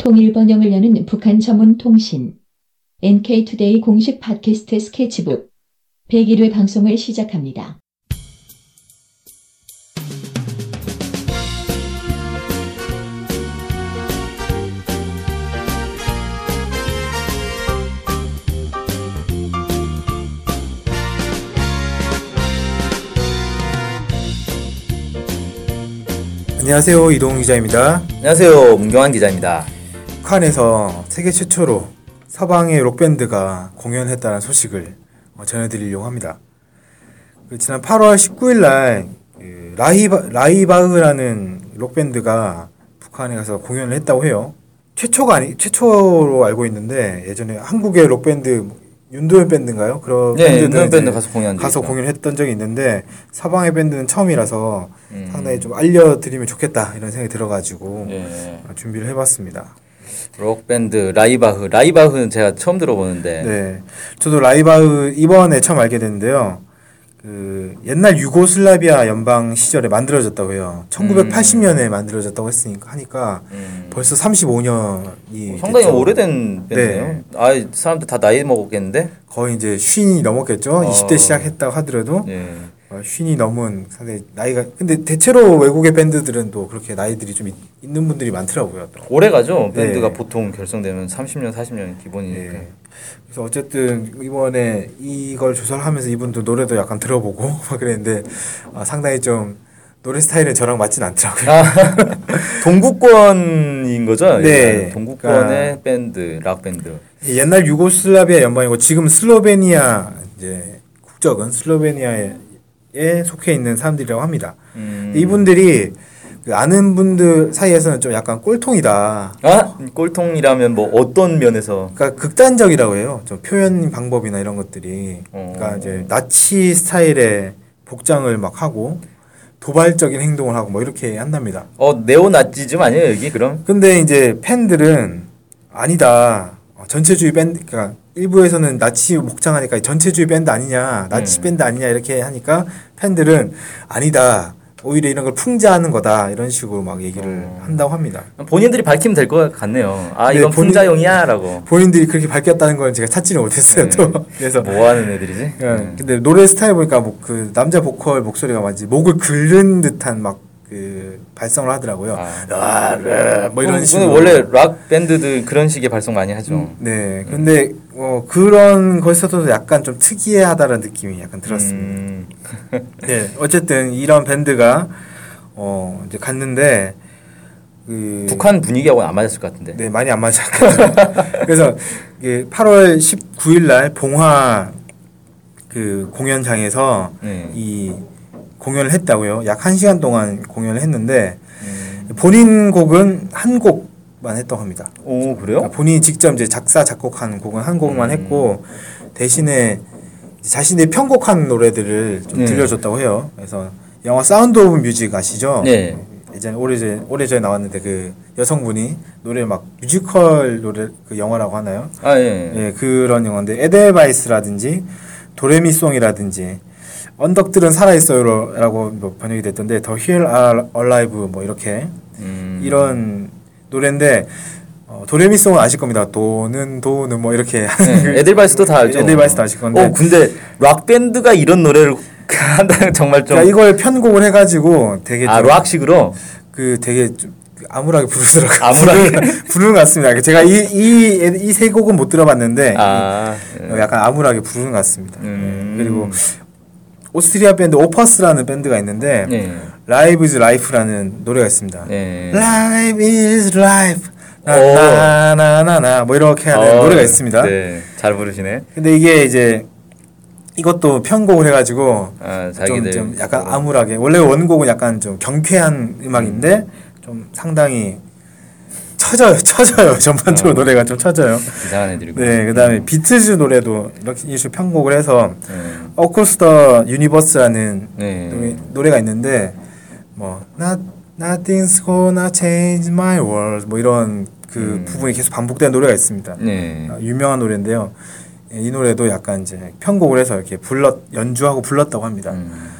통일 번영을 여는 북한 전문 통신 NK투데이 공식 팟캐스트 스케치북 101회 방송을 시작합니다. 안녕하세요 이동 기자입니다. 안녕하세요. 문경환 기자입니다. 북한에서 세계 최초로 서방의 록밴드가 공연했다는 소식을 어, 전해드리려고 합니다. 그 지난 8월 19일 날그 라이바, 라이바흐라는 록밴드가 북한에 가서 공연을 했다고 해요. 최초가 아니 최초로 알고 있는데 예전에 한국의 록밴드 윤도현 밴드인가요? 그런 네, 윤도현 밴드 가서 적이 가서. 공연했던 적이 있는데 서방의 밴드는 처음이라서 음. 상당히 좀 알려드리면 좋겠다 이런 생각이 들어가지고 예. 어, 준비를 해봤습니다. 록 밴드 라이바흐. 라이바흐는 제가 처음 들어보는데. 네, 저도 라이바흐 이번에 처음 알게 됐는데요. 그 옛날 유고슬라비아 연방 시절에 만들어졌다고 해요. 1980년에 만들어졌다고 했으니까 하니까 음. 벌써 35년이 상당히 됐죠. 오래된 밴드네요. 네. 아, 사람들 다 나이 먹었겠는데? 거의 이제 쉰이 넘었겠죠. 어. 20대 시작했다고 하더라도 예. 어, 쉰이 넘은 상당히 나이가 근데 대체로 외국의 밴드들은 또 그렇게 나이들이 좀 있, 는 분들이 많더라고요. 또. 오래 가죠. 밴드가 네. 보통 결성되면 30년, 40년 기본이니까. 네. 그래서 어쨌든 이번에 이걸 조사를 하면서 이분도 노래도 약간 들어보고 막 그랬는데 아, 상당히 좀 노래 스타일은 저랑 맞진 않더라고요. 아, 동구권인 거죠? 네. 동구권의 그러니까- 밴드, 락 밴드. 옛날 유고슬라비아 연방이고 지금 슬로베니아 이제 국적은 슬로베니아 에 속해 있는 사람들이라고 합니다. 음. 이분들이 그 아는 분들 사이에서는 좀 약간 꼴통이다. 아, 꼴통이라면 뭐 어떤 면에서? 그러니까 극단적이라고 해요. 좀 표현 방법이나 이런 것들이. 어. 그러니까 이제 나치 스타일의 복장을 막 하고 도발적인 행동을 하고 뭐 이렇게 한답니다. 어, 네오나치즘 아니에요, 여기 그럼? 근데 이제 팬들은 아니다. 어, 전체주의 밴드, 그러니까 일부에서는 나치 복장하니까 전체주의 밴드 아니냐, 나치 음. 밴드 아니냐 이렇게 하니까 팬들은 아니다. 오히려 이런 걸 풍자하는 거다 이런 식으로 막 얘기를 어. 한다고 합니다. 본인들이 밝히면 될 것 같네요. 아, 네, 이건 본인- 풍자용이야라고. 본인들이 그렇게 밝혔다는 걸 제가 찾지는 못했어요. 네. 또 그래서 뭐 하는 애들이지? 예, 네. 근데 노래 스타일 보니까 뭐 그 남자 보컬 목소리가 마치 목을 긁는 듯한 막 그 발성을 하더라고요. 아. 아, 네, 뭐 이런 식으로. 원래 락 밴드들 그런 식의 발성 많이 하죠. 네, 근데 어, 그런 것에서도 약간 좀 특이하다는 느낌이 약간 들었습니다. 음, 네, 어쨌든 이런 밴드가 어 이제 갔는데 그 북한 분위기하고는 안 맞았을 것 같은데. 네, 많이 안 맞았거든요. 그래서 이게 8월 19일 날 봉화 그 공연장에서 네. 이 공연을 했다고요. 약 1시간 동안 공연을 했는데 음. 본인 곡은 한 곡만 했다고 합니다. 오 그래요? 그러니까 본인이 직접 이제 작사 작곡한 곡은 한 곡만 음. 했고 대신에 자신의 편곡한 노래들을 좀 네. 들려줬다고 해요. 그래서 영화 Sound of Music 아시죠? 네. 예전에 오래전에 오래전에 나왔는데 그 여성분이 노래 막 뮤지컬 노래 그 영화라고 하나요? 아 예. 예, 그런 영화인데 에델바이스라든지 도레미송이라든지 언덕들은 살아있어요라고 뭐 번역이 됐던데 The Hill Alive 뭐 이렇게 음. 이런 노래인데 어, 도레미송은 아실 겁니다. 도는 도는 뭐 이렇게 그 네. 에델바이스도 다 알죠. 에델바이스도 아실 건데. 어 근데 락 밴드가 이런 노래를 한다는 정말 좀. 그러니까 이걸 편곡을 해가지고 되게 아좀 락식으로. 그 되게 좀 암울하게 부르더라고요. 암울하게? 부르는- 것 같습니다. 제가 이 이 이 세 곡은 못 들어봤는데 아. 어, 약간 암울하게 부르는 것 같습니다. 음. 네, 그리고 오스트리아 밴드 오퍼스라는 밴드가 있는데 네. Live is Life라는 노래가 있습니다. 네. Life is Life 오. 나나나나나 뭐 이렇게 하는 어, 노래가 있습니다. 네. 잘 부르시네. 근데 이게 이제 이것도 편곡을 해가지고 아 좀. 좀 약간 암울하게 원래 원곡은 약간 좀 경쾌한 음악인데 좀 상당히 처져요, 처져요. 전반적으로 어. 노래가 좀 처져요. 이상한 애들이고. 네, 그다음에 비트즈 노래도 이렇게 이런 식으로 편곡을 해서 네. Across the Universe라는 네. 노래, 노래가 있는데 뭐 Not, Nothing's gonna change my world 뭐 이런 그 음. 부분이 계속 반복되는 노래가 있습니다. 네. 아, 유명한 노래인데요. 예, 이 노래도 약간 이제 편곡을 해서 이렇게 불렀 연주하고 불렀다고 합니다. 음.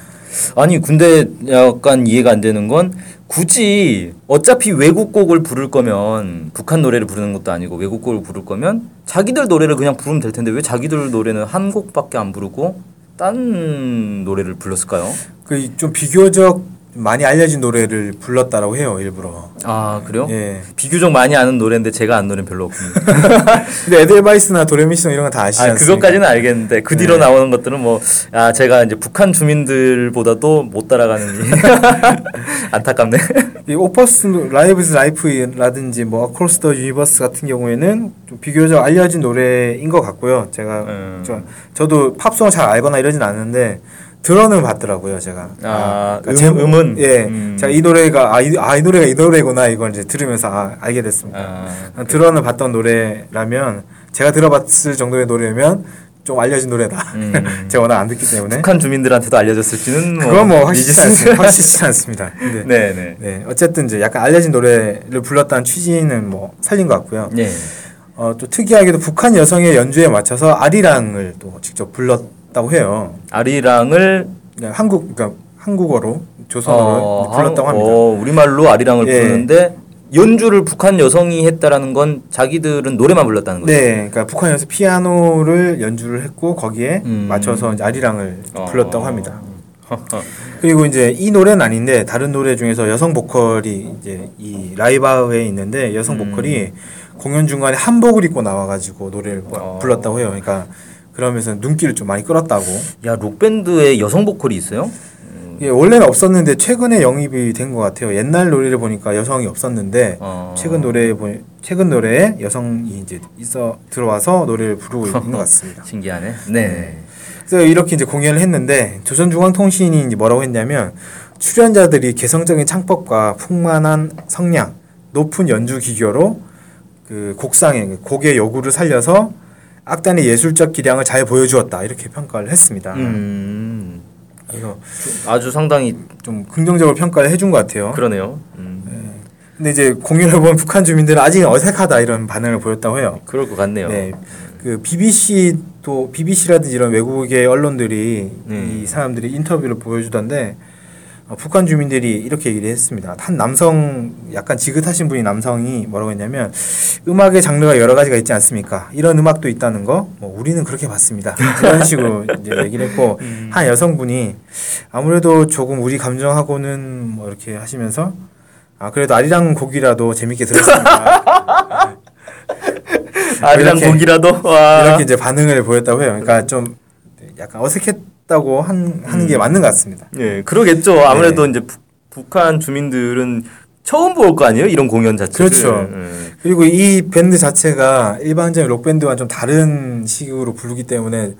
아니 근데 약간 이해가 안 되는 건 굳이 어차피 외국 곡을 부를 거면 북한 노래를 부르는 것도 아니고 외국 곡을 부를 거면 자기들 노래를 그냥 부르면 될 텐데 왜 자기들 노래는 한 곡밖에 안 부르고 딴 노래를 불렀을까요? 그 좀 비교적 많이 알려진 노래를 불렀다라고 해요 일부러. 아 그래요? 예. 비교적 많이 아는 노래인데 제가 아는 노래는 별로 없습니다. 근데 에델바이스나 도레미송 이런 건 다 아시지 아 않습니까? 그것까지는 알겠는데 그 뒤로 네. 나오는 것들은 뭐 아 제가 이제 북한 주민들보다도 못 따라가는 안타깝네. 이 오퍼스 Live Is Life라든지 뭐 Across the Universe 같은 경우에는 좀 비교적 알려진 노래인 것 같고요. 제가 음. 저, 저도 팝송을 잘 알거나 이러진 않는데 들어는 봤더라고요, 제가. 아, 음, 제목- 음은? 예. 음. 제가 이 노래가 아 이, 아, 이 노래가 이 노래구나 이걸 이제 들으면서 아, 알게 됐습니다. 아, 들어는 봤던 노래라면 제가 들어봤을 정도의 노래면 좀 알려진 노래다. 음. 제가 워낙 안 듣기 때문에. 북한 주민들한테도 알려졌을지는 뭐 그건 뭐 확실치. 않습니다. 확실치 않습니다. 근데 네네. 네, 어쨌든 이제 약간 알려진 노래를 불렀다는 취지는 뭐 살린 것 같고요. 예. 어, 또 특이하게도 북한 여성의 연주에 맞춰서 아리랑을 또 직접 불렀 다고 해요. 아리랑을 그냥 한국, 그러니까 한국어로 조선어로 불렀다고 한- 합니다. 어, 우리말로 아리랑을 예. 부르는데 연주를 북한 여성이 했다라는 건 자기들은 노래만 불렀다는 거죠. 네, 그러니까 북한에서 피아노를 연주를 했고 거기에 음. 맞춰서 아리랑을 어. 불렀다고 합니다. 그리고 이제 이 노래는 아닌데 다른 노래 중에서 여성 보컬이 이제 이 라이바흐에 있는데 여성 음. 보컬이 공연 중간에 한복을 입고 나와가지고 노래를 부- 어. 불렀다고 해요. 그러니까 그러면서 눈길을 좀 많이 끌었다고. 야, 록밴드에 여성 보컬이 있어요? 예, 원래는 없었는데 최근에 영입이 된 것 같아요. 옛날 노래를 보니까 여성이 없었는데 어. 최근 노래 보 최근 노래에 여성이 이제 있어 들어와서 노래를 부르고 있는 것 같습니다. 신기하네. 네. 그래서 이렇게 이제 공연을 했는데 조선중앙통신이 이제 뭐라고 했냐면 출연자들이 개성적인 창법과 풍만한 성량, 높은 연주 기교로 그 곡상의 곡의 요구를 살려서 악단의 예술적 기량을 잘 보여주었다 이렇게 평가를 했습니다. 음. 그래서 아주 상당히 좀 긍정적으로 평가를 해준 것 같아요. 그러네요. 음. 근데 이제 공연을 본 북한 주민들은 아직 어색하다 이런 반응을 보였다고 해요. 그럴 것 같네요. 네. 그 BBC도 BBC라든지 이런 외국의 언론들이 네. 이 사람들이 인터뷰를 보여주던데 어, 북한 주민들이 이렇게 얘기를 했습니다. 한 남성 약간 지긋하신 분이 남성이 뭐라고 했냐면 음악의 장르가 여러 가지가 있지 않습니까? 이런 음악도 있다는 거, 뭐 우리는 그렇게 봤습니다. 이런 식으로 이제 얘기를 했고 음. 한 여성분이 아무래도 조금 우리 감정하고는 뭐 이렇게 하시면서 아 그래도 아리랑 곡이라도 재밌게 들었습니다. 아리랑 곡이라도 와. 이렇게 이제 반응을 보였다고 해요. 그러니까 좀 약간 어색했 다고 한, 하는 음. 게 맞는 것 같습니다. 예, 그러겠죠. 아무래도 이제 북- 북한 주민들은 처음 볼 거 아니에요? 이런 공연 자체를. 그렇죠. 예. 그리고 이 밴드 자체가 일반적인 록 밴드와 좀 다른 식으로 부르기 때문에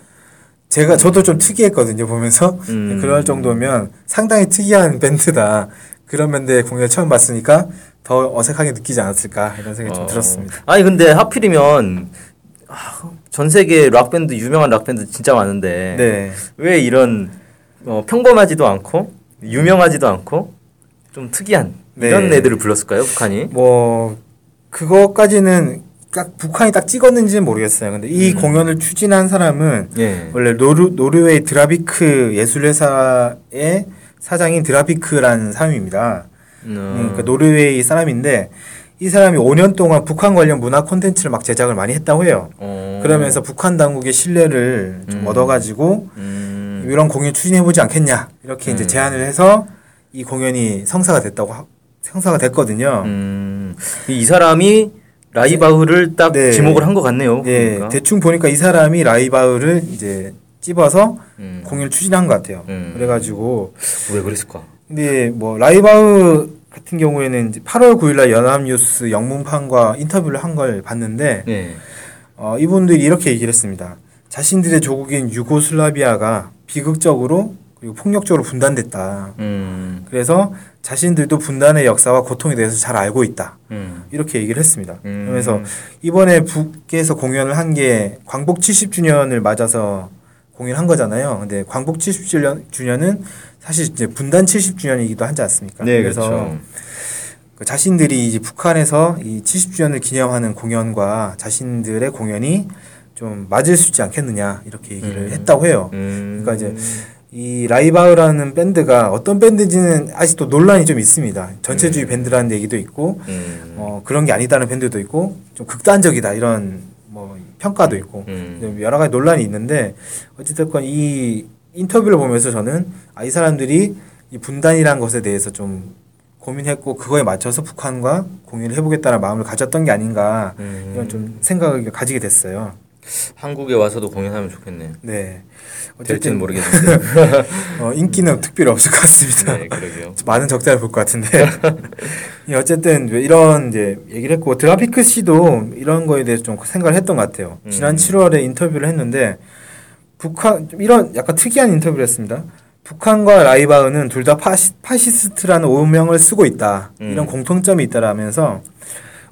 제가 저도 좀 특이했거든요 보면서 음. 그럴 정도면 상당히 특이한 밴드다 그런 밴드의 공연을 처음 봤으니까 더 어색하게 느끼지 않았을까 이런 생각이 좀 어. 들었습니다. 아니 근데 하필이면 아, 전 세계 락 밴드 유명한 락 밴드 진짜 많은데 네. 왜 이런 어, 평범하지도 않고 유명하지도 않고 좀 특이한 이런 네. 애들을 불렀을까요, 북한이? 뭐 그거까지는 딱 북한이 딱 찍었는지는 모르겠어요. 근데 이 음. 공연을 추진한 사람은 예. 원래 노르, 노르웨이 드라비크 예술회사의 사장인 드라비크라는 사람입니다. 음. 그러니까 노르웨이 사람인데 이 사람이 5년 동안 북한 관련 문화 콘텐츠를 막 제작을 많이 했다고 해요. 어. 그러면서 북한 당국의 신뢰를 좀 음. 얻어가지고 음. 이런 공연 추진해보지 않겠냐 이렇게 이제 음. 제안을 해서 이 공연이 성사가 됐다고 하- 성사가 됐거든요. 음. 이 사람이 라이바흐를 딱 네. 지목을 한 것 같네요. 예, 그러니까. 대충 보니까 이 사람이 라이바흐를 이제 찝어서 음. 공연을 추진한 것 같아요. 음. 그래가지고 왜 그랬을까? 근데 뭐 라이바흐 같은 경우에는 이제 8월 9일날 연합뉴스 영문판과 인터뷰를 한 걸 봤는데 네. 어, 이분들이 이렇게 얘기를 했습니다. 자신들의 조국인 유고슬라비아가 비극적으로 그리고 폭력적으로 분단됐다. 음. 그래서 자신들도 분단의 역사와 고통에 대해서 잘 알고 있다. 음. 이렇게 얘기를 했습니다. 음. 그러면서 이번에 북에서 공연을 한 게 광복 70주년을 맞아서 공연한 거잖아요. 근데 광복 70주년은 사실 이제 분단 70주년이기도 하지 않습니까? 네, 그래서 그렇죠. 그 자신들이 이제 북한에서 이 70주년을 기념하는 공연과 자신들의 공연이 좀 맞을 수 있지 않겠느냐 이렇게 얘기를 음. 했다고 해요. 음. 그러니까 이제 이 라이바우라는 밴드가 어떤 밴드인지는 아직도 논란이 좀 있습니다. 전체주의 밴드라는 얘기도 있고 음. 어, 그런 게 아니다는 밴드도 있고 좀 극단적이다 이런 뭐 평가도 있고 음. 좀 여러 가지 논란이 있는데 어찌됐건 이 인터뷰를 보면서 저는 아, 이 사람들이 이 분단이라는 것에 대해서 좀 고민했고 그거에 맞춰서 북한과 공유를 해보겠다는 마음을 가졌던 게 아닌가 음. 이런 좀 생각을 가지게 됐어요. 한국에 와서도 공연하면 좋겠네. 네. 될지는 어쨌든 모르겠는데. 어, 인기는 특별히 없을 것 같습니다. 네, 그러게요. 많은 적자를 볼 것 같은데. 예, 어쨌든 왜 이런 이제 얘기를 했고 드라피크 씨도 이런 거에 대해서 좀 생각을 했던 것 같아요. 지난 음. 7월에 인터뷰를 했는데 북한 좀 이런 약간 특이한 인터뷰를 했습니다. 북한과 라이바흐는 둘 다 파시, 파시스트라는 오명을 쓰고 있다. 음. 이런 공통점이 있다라면서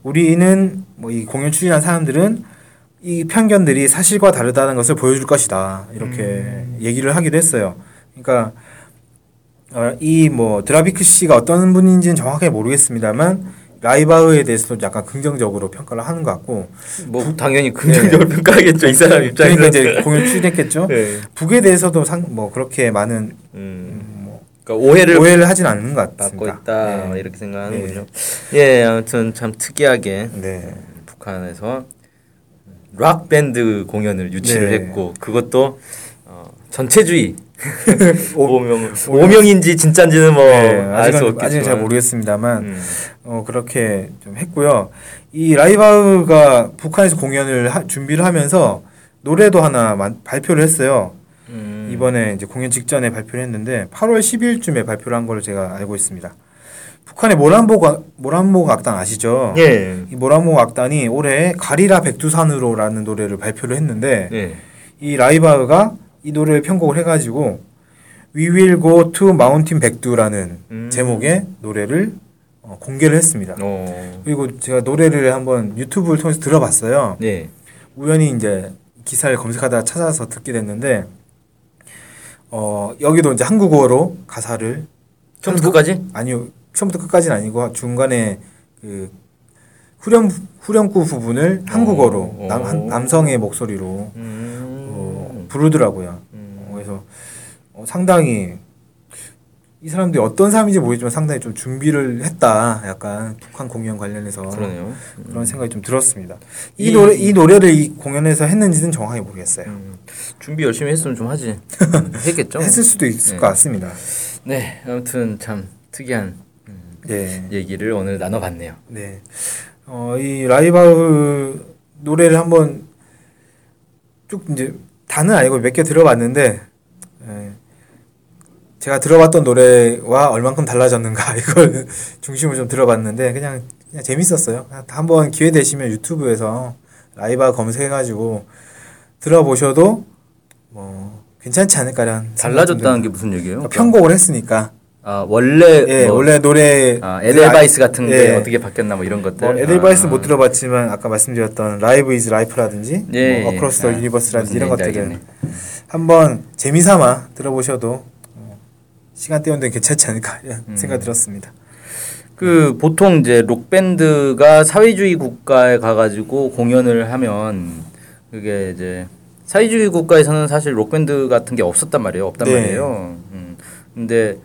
우리는 뭐 이 공연 추진한 사람들은 이 편견들이 사실과 다르다는 것을 보여줄 것이다. 이렇게 음. 얘기를 하기도 했어요. 그러니까 어, 이 뭐 드라비크 씨가 어떤 분인지는 정확하게 모르겠습니다만 라이바흐에 대해서도 약간 긍정적으로 평가를 하는 것 같고 뭐 당연히 긍정적으로 평가하겠죠. 이 사람 입장에서. 그러니까 이제 공연 추진했겠죠. 네. 북에 대해서도 상, 뭐 그렇게 많은 음. 뭐 그러니까 오해를 오해를 하진 않는 것 같습니다. 있다 네. 이렇게 생각하는 네. 예, 아무튼 참 특이하게 네. 북한에서 락 밴드 공연을 유치를 네. 했고 그것도 어, 전체주의 오명 오명인지 진짜인지는 뭐 네, 알수 아직은 없겠지만 아직은 잘 모르겠습니다만 음. 어, 그렇게 좀 했고요. 이 라이바흐가 북한에서 공연을 하- 준비를 하면서 노래도 하나 만- 발표를 했어요. 음. 이번에 이제 공연 직전에 발표를 했는데 8월 10일쯤에 발표를 한 걸로 제가 알고 있습니다. 북한의 모란복 악- 모란복 악단 아시죠? 예. 이 모란복 악단이 올해 가리라 백두산으로라는 노래를 발표를 했는데 예. 이 라이바흐가 이 노래를 편곡을 해가지고 We Will Go to Mountain 백두라는 음. 제목의 노래를 어, 공개를 했습니다. 어. 그리고 제가 노래를 한번 유튜브를 통해서 들어봤어요. 네. 우연히 이제 기사를 검색하다가 찾아서 듣게 됐는데 어 여기도 이제 한국어로 가사를 처음부터 끝까지? 아니요 처음부터 끝까지는 아니고 중간에 그 후렴 후렴구 부분을 한국어로 어. 남, 한- 남성의 목소리로 음. 어, 부르더라고요. 음. 어, 그래서 어, 상당히 이 사람들이 어떤 사람인지 모르겠지만 상당히 좀 준비를 했다. 약간 북한 공연 관련해서 그러네요. 그런 생각이 좀 들었습니다. 이, 이- 노래 이 노래를 이 공연에서 했는지는 정확하게 모르겠어요. 음. 준비 열심히 했으면 좀 하지. 음, 했겠죠. 했을 수도 있을 네. 것 같습니다. 네, 아무튼 참 특이한 음, 네, 얘기를 오늘 나눠봤네요. 네. 어, 이 라이바흐 노래를 한번 쭉 이제 다는 아니고 몇 개 들어봤는데 예, 제가 들어봤던 노래와 얼만큼 달라졌는가 이걸 중심으로 좀 들어봤는데 그냥 그냥 재밌었어요. 한번 기회 되시면 유튜브에서 라이바흐 검색해가지고 들어보셔도 뭐 괜찮지 않을까라는 달라졌다는 게 무슨 얘기예요? 편곡을 했으니까 아 원래 예 뭐, 원래 노래 아, 에델바이스 같은 게 예. 어떻게 바뀌었나 뭐 이런 것들. 뭐 에델바이스 아, 못 들어봤지만 아까 말씀드렸던 Live Is Life라든지 예, 뭐 예. Across the 아, Universe라든지 이런 것들은 한번 재미삼아 들어보셔도 어, 시간 때우는 데 괜찮지 않을까 음. 생각 들었습니다. 그 보통 이제 록 밴드가 사회주의 국가에 가가지고 공연을 하면 그게 이제 사회주의 국가에서는 사실 록 밴드 같은 게 없었단 말이에요. 없단 네. 말이에요. 음. 근데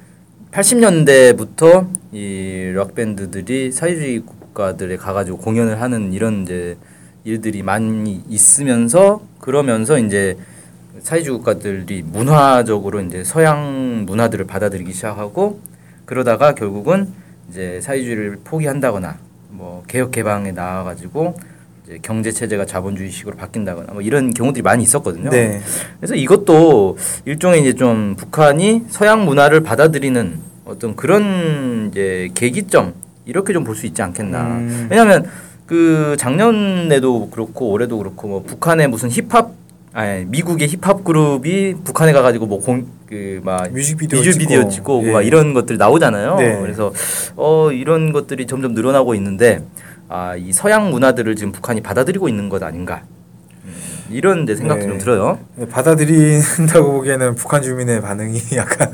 80년대부터 이록 밴드들이 사회주의 국가들에 가가지고 공연을 하는 이런 이제 일들이 많이 있으면서 그러면서 이제 사회주의 국가들이 문화적으로 이제 서양 문화들을 받아들이기 시작하고 그러다가 결국은 이제 사회주의를 포기한다거나 뭐 개혁 개방에 나와가지고 경제 체제가 자본주의식으로 바뀐다거나 뭐 이런 경우들이 많이 있었거든요. 네, 그래서 이것도 일종의 이제 좀 북한이 서양 문화를 받아들이는 어떤 그런 이제 계기점 이렇게 좀 볼 수 있지 않겠나. 음. 왜냐하면 그 작년에도 그렇고 올해도 그렇고 뭐 북한의 무슨 힙합 아니 미국의 힙합 그룹이 북한에 가가지고 뭐공그막 뮤직비디오 뮤직비디오 찍고, 찍고 예. 막 이런 것들 나오잖아요. 네. 그래서 어 이런 것들이 점점 늘어나고 있는데 아 이 서양 문화들을 지금 북한이 받아들이고 있는 것 아닌가 음, 이런 이제 생각도 네. 좀 들어요. 받아들인다고 보기에는 북한 주민의 반응이 약간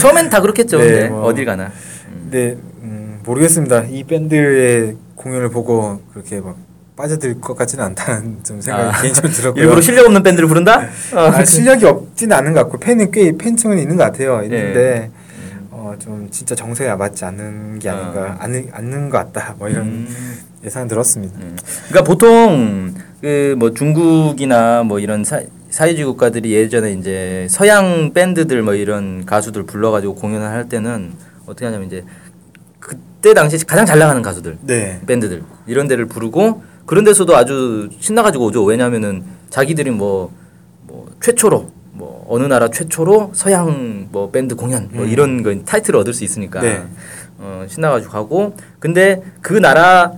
처음엔 다 그렇겠죠. 네, 뭐. 어딜 가나. 근데 음, 모르겠습니다. 이 밴드의 공연을 보고 그렇게 막 빠져들 것 같지는 않다는 좀 생각이 아, 개인적으로 들었고요. 일부러 실력 없는 밴드를 부른다? 어. 아, 실력이 없지는 않은 것 같고 팬이 꽤 팬층은 있는 것 같아요. 있는데 예. 어, 좀 진짜 정서에 맞지 않는 게 아닌가 아. 않는, 않는 것 같다. 뭐 이런 음. 예상 들었습니다. 그러니까 보통 그 뭐 중국이나 뭐 이런 사, 사회주의 국가들이 예전에 이제 서양 밴드들 뭐 이런 가수들 불러가지고 공연을 할 때는 어떻게 하냐면 이제 그때 당시 가장 잘 나가는 가수들 네. 밴드들 이런 데를 부르고 그런 데서도 아주 신나가지고 오죠. 왜냐하면은 자기들이 뭐, 뭐 최초로 뭐 어느 나라 최초로 서양 뭐 밴드 공연 뭐 음. 이런 거 타이틀을 얻을 수 있으니까 네. 어, 신나가지고 가고 근데 그 나라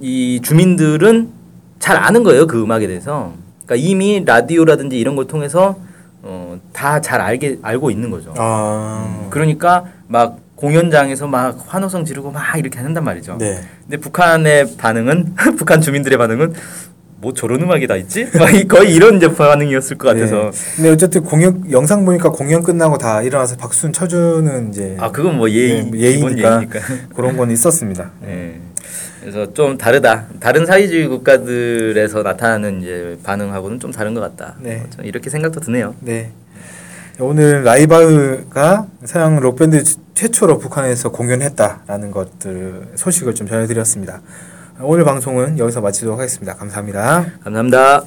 이 주민들은 잘 아는 거예요 그 음악에 대해서 그러니까 이미 라디오라든지 이런 걸 통해서 어, 다 잘 알게 알고 있는 거죠. 아. 그러니까 막 공연장에서 막 환호성 지르고 막 이렇게 한단 말이죠. 네. 근데 북한의 반응은 북한 주민들의 반응은 뭐 저런 음악이 다 있지? 막 거의 이런 이제 반응이었을 것 같아서 네. 근데 어쨌든 공연 영상 보니까 공연 끝나고 다 일어나서 박수는 쳐주는 이제 아 그건 뭐 예의 네, 예의니까 예의니까. 그런 건 있었습니다. 네. 그래서 좀 다르다. 다른 사회주의 국가들에서 나타나는 이제 반응하고는 좀 다른 것 같다. 네. 이렇게 생각도 드네요. 네. 오늘 라이바흐가 서양 록밴드 최초로 북한에서 공연했다라는 것들 소식을 좀 전해드렸습니다. 오늘 방송은 여기서 마치도록 하겠습니다. 감사합니다. 감사합니다.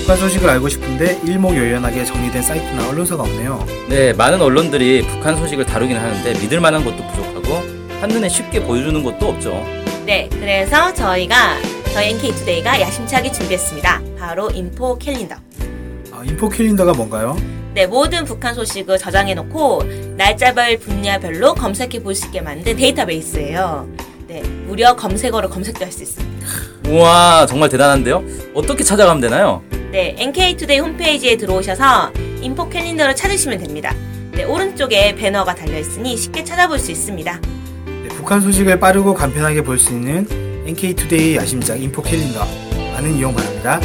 북한 소식을 알고 싶은데 일목요연하게 정리된 사이트나 언론사가 없네요. 네, 많은 언론들이 북한 소식을 다루긴 하는데 믿을 만한 것도 부족하고 한눈에 쉽게 보여주는 것도 없죠. 네, 그래서 저희가 저희 NK투데이가 야심차게 준비했습니다. 바로 인포 캘린더. 아, 인포 캘린더가 뭔가요? 네, 모든 북한 소식을 저장해놓고 날짜별 분야별로 검색해 볼 수 있게 만든 데이터베이스예요. 네, 무려 검색어로 검색도 할 수 있습니다. 우와, 정말 대단한데요? 어떻게 찾아가면 되나요? 네, NK투데이 홈페이지에 들어오셔서 인포 캘린더를 찾으시면 됩니다. 네, 오른쪽에 배너가 달려 있으니 쉽게 찾아볼 수 있습니다. 네, 북한 소식을 빠르고 간편하게 볼 수 있는 NK투데이 야심작 인포 캘린더 많은 이용 바랍니다.